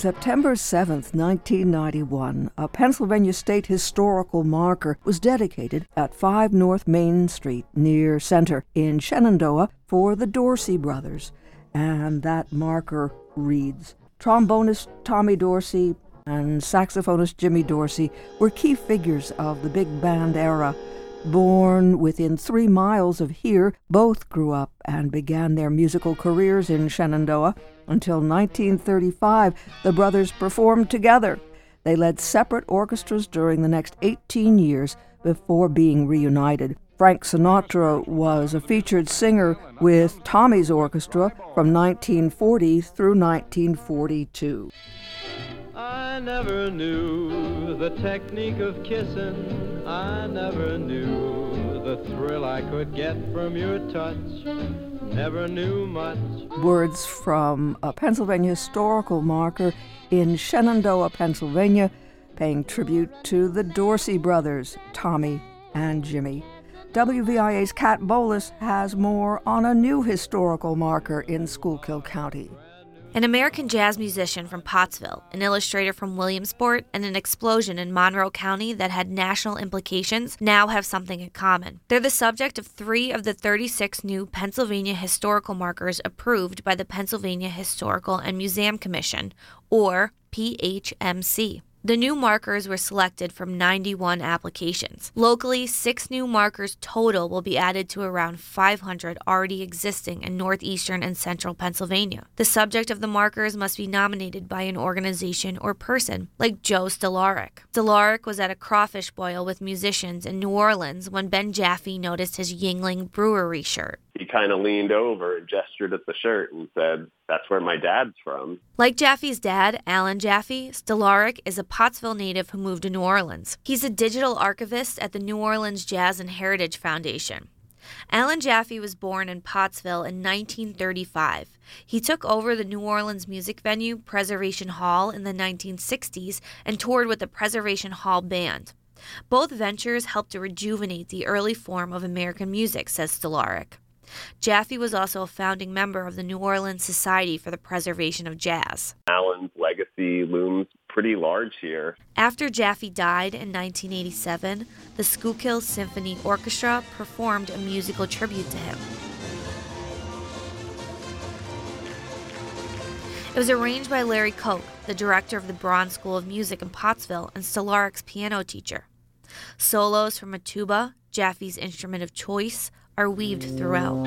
September 7, 1991, a Pennsylvania State historical marker was dedicated at 5 North Main Street near Center in Shenandoah for the Dorsey brothers. And that marker reads Trombonist Tommy Dorsey and saxophonist Jimmy Dorsey were key figures of the big band era. Born within three miles of here, both grew up and began their musical careers in Shenandoah. Until 1935, the brothers performed together. They led separate orchestras during the next 18 years before being reunited. Frank Sinatra was a featured singer with Tommy's orchestra from 1940 through 1942. Never knew the technique of kissing. I never knew the thrill I could get from your touch. Never knew much. Words from a Pennsylvania historical marker in Shenandoah, Pennsylvania, paying tribute to the Dorsey brothers, Tommy and Jimmy. WVIA's Kat Boliss has more on a new historical marker in Schuylkill County. An American jazz musician from Pottsville, an illustrator from Williamsport, and an explosion in Monroe County that had national implications now have something in common. They're the subject of three of the 36 new Pennsylvania historical markers approved by the Pennsylvania Historical and Museum Commission, or PHMC. The new markers were selected from 91 applications. Locally, six new markers total will be added to around 500 already existing in northeastern and central Pennsylvania. The subject of the markers must be nominated by an organization or person, like Joe Stellarik. Stellarik was at a crawfish boil with musicians in New Orleans when Ben Jaffe noticed his Yuengling Brewery shirt he kind of leaned over and gestured at the shirt and said, That's where my dad's from. Like Jaffe's dad, Allan Jaffe, Stellarik is a Pottsville native who moved to New Orleans. He's a digital archivist at the New Orleans Jazz and Heritage Foundation. Allan Jaffe was born in Pottsville in 1935. He took over the New Orleans music venue Preservation Hall in the 1960s and toured with the Preservation Hall Band. Both ventures helped to rejuvenate the early form of American music, says Stellarik. Jaffe was also a founding member of the New Orleans Society for the Preservation of Jazz. Allan's legacy looms pretty large here. After Jaffe died in 1987, the Schuylkill Symphony Orchestra performed a musical tribute to him. It was arranged by Larry Koch, the director of the Braun School of Music in Pottsville and Stellarik's piano teacher. Solos from a tuba, Jaffe's instrument of choice, are weaved throughout.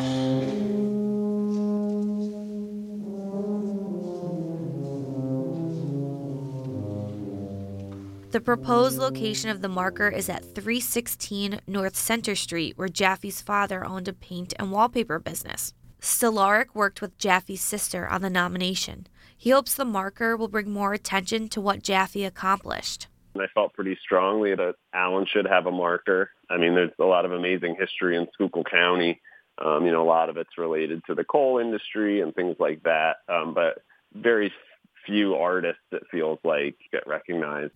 The proposed location of the marker is at 316 North Center Street, where Jaffe's father owned a paint and wallpaper business. Stellarik worked with Jaffe's sister on the nomination. He hopes the marker will bring more attention to what Jaffe accomplished. I felt pretty strongly that Allan should have a marker. I mean, there's a lot of amazing history in Schuylkill County. Um, you know, a lot of it's related to the coal industry and things like that. Um, but very few artists, it feels like, get recognized.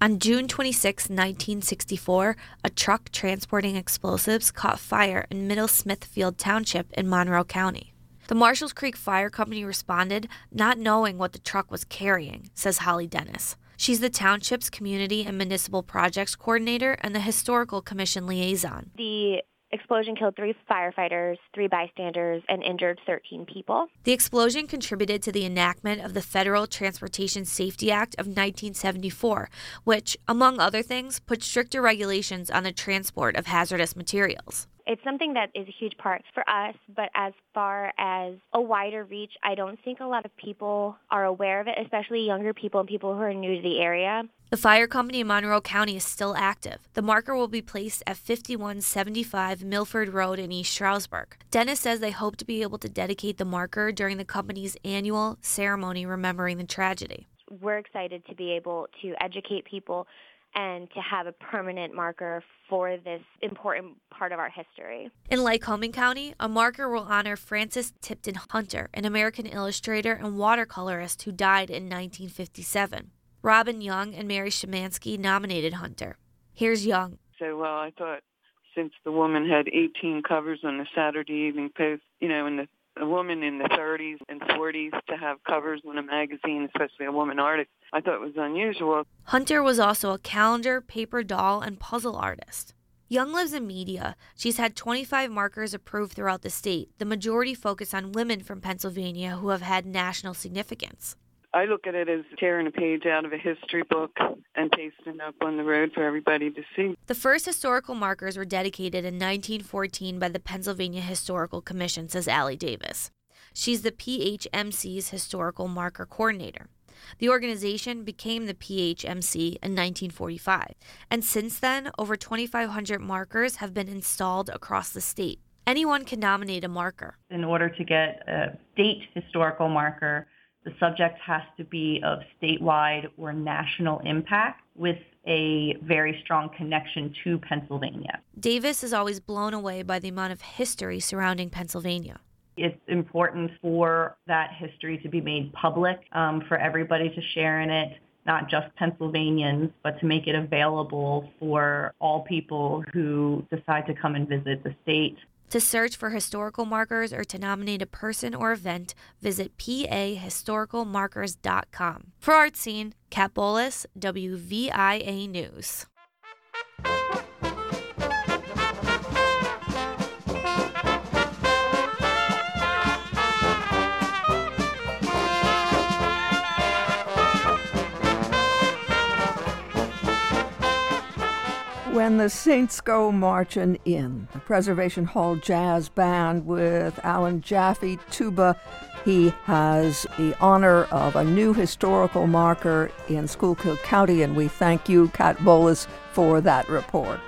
On June 26, 1964, a truck transporting explosives caught fire in Middle Smithfield Township in Monroe County. The Marshalls Creek Fire Company responded, not knowing what the truck was carrying, says Holly Dennis. She's the township's community and municipal projects coordinator and the historical commission liaison. The explosion killed three firefighters, three bystanders, and injured 13 people. The explosion contributed to the enactment of the Federal Transportation Safety Act of 1974, which, among other things, put stricter regulations on the transport of hazardous materials it's something that is a huge part for us, but as far as a wider reach, I don't think a lot of people are aware of it, especially younger people and people who are new to the area. The fire company in Monroe County is still active. The marker will be placed at 5175 Milford Road in East Stroudsburg. Dennis says they hope to be able to dedicate the marker during the company's annual ceremony remembering the tragedy. We're excited to be able to educate people and to have a permanent marker for this important part of our history. In Lycoming County, a marker will honor Frances Tipton Hunter, an American illustrator and watercolorist who died in 1957. Robin Young and Mary Shemansky nominated Hunter. Here's Young. So, well, I thought since the woman had 18 covers on the Saturday Evening Post, you know, in the a woman in the 30s and 40s to have covers on a magazine, especially a woman artist. I thought it was unusual. Hunter was also a calendar, paper doll, and puzzle artist. Young lives in media. She's had 25 markers approved throughout the state, the majority focus on women from Pennsylvania who have had national significance. I look at it as tearing a page out of a history book and pasting it up on the road for everybody to see. The first historical markers were dedicated in 1914 by the Pennsylvania Historical Commission, says Allie Davis. She's the PHMC's historical marker coordinator. The organization became the PHMC in 1945, and since then, over 2,500 markers have been installed across the state. Anyone can nominate a marker. In order to get a state historical marker, the subject has to be of statewide or national impact with a very strong connection to Pennsylvania. Davis is always blown away by the amount of history surrounding Pennsylvania. It's important for that history to be made public, um, for everybody to share in it, not just Pennsylvanians, but to make it available for all people who decide to come and visit the state. To search for historical markers or to nominate a person or event, visit pahistoricalmarkers.com. For Art Scene, Kat Boliss, WVIA News. When the Saints Go Marching In, the Preservation Hall Jazz Band with Allan Jaffe tuba. He has the honor of a new historical marker in Schuylkill County, and we thank you, Kat Boliss, for that report.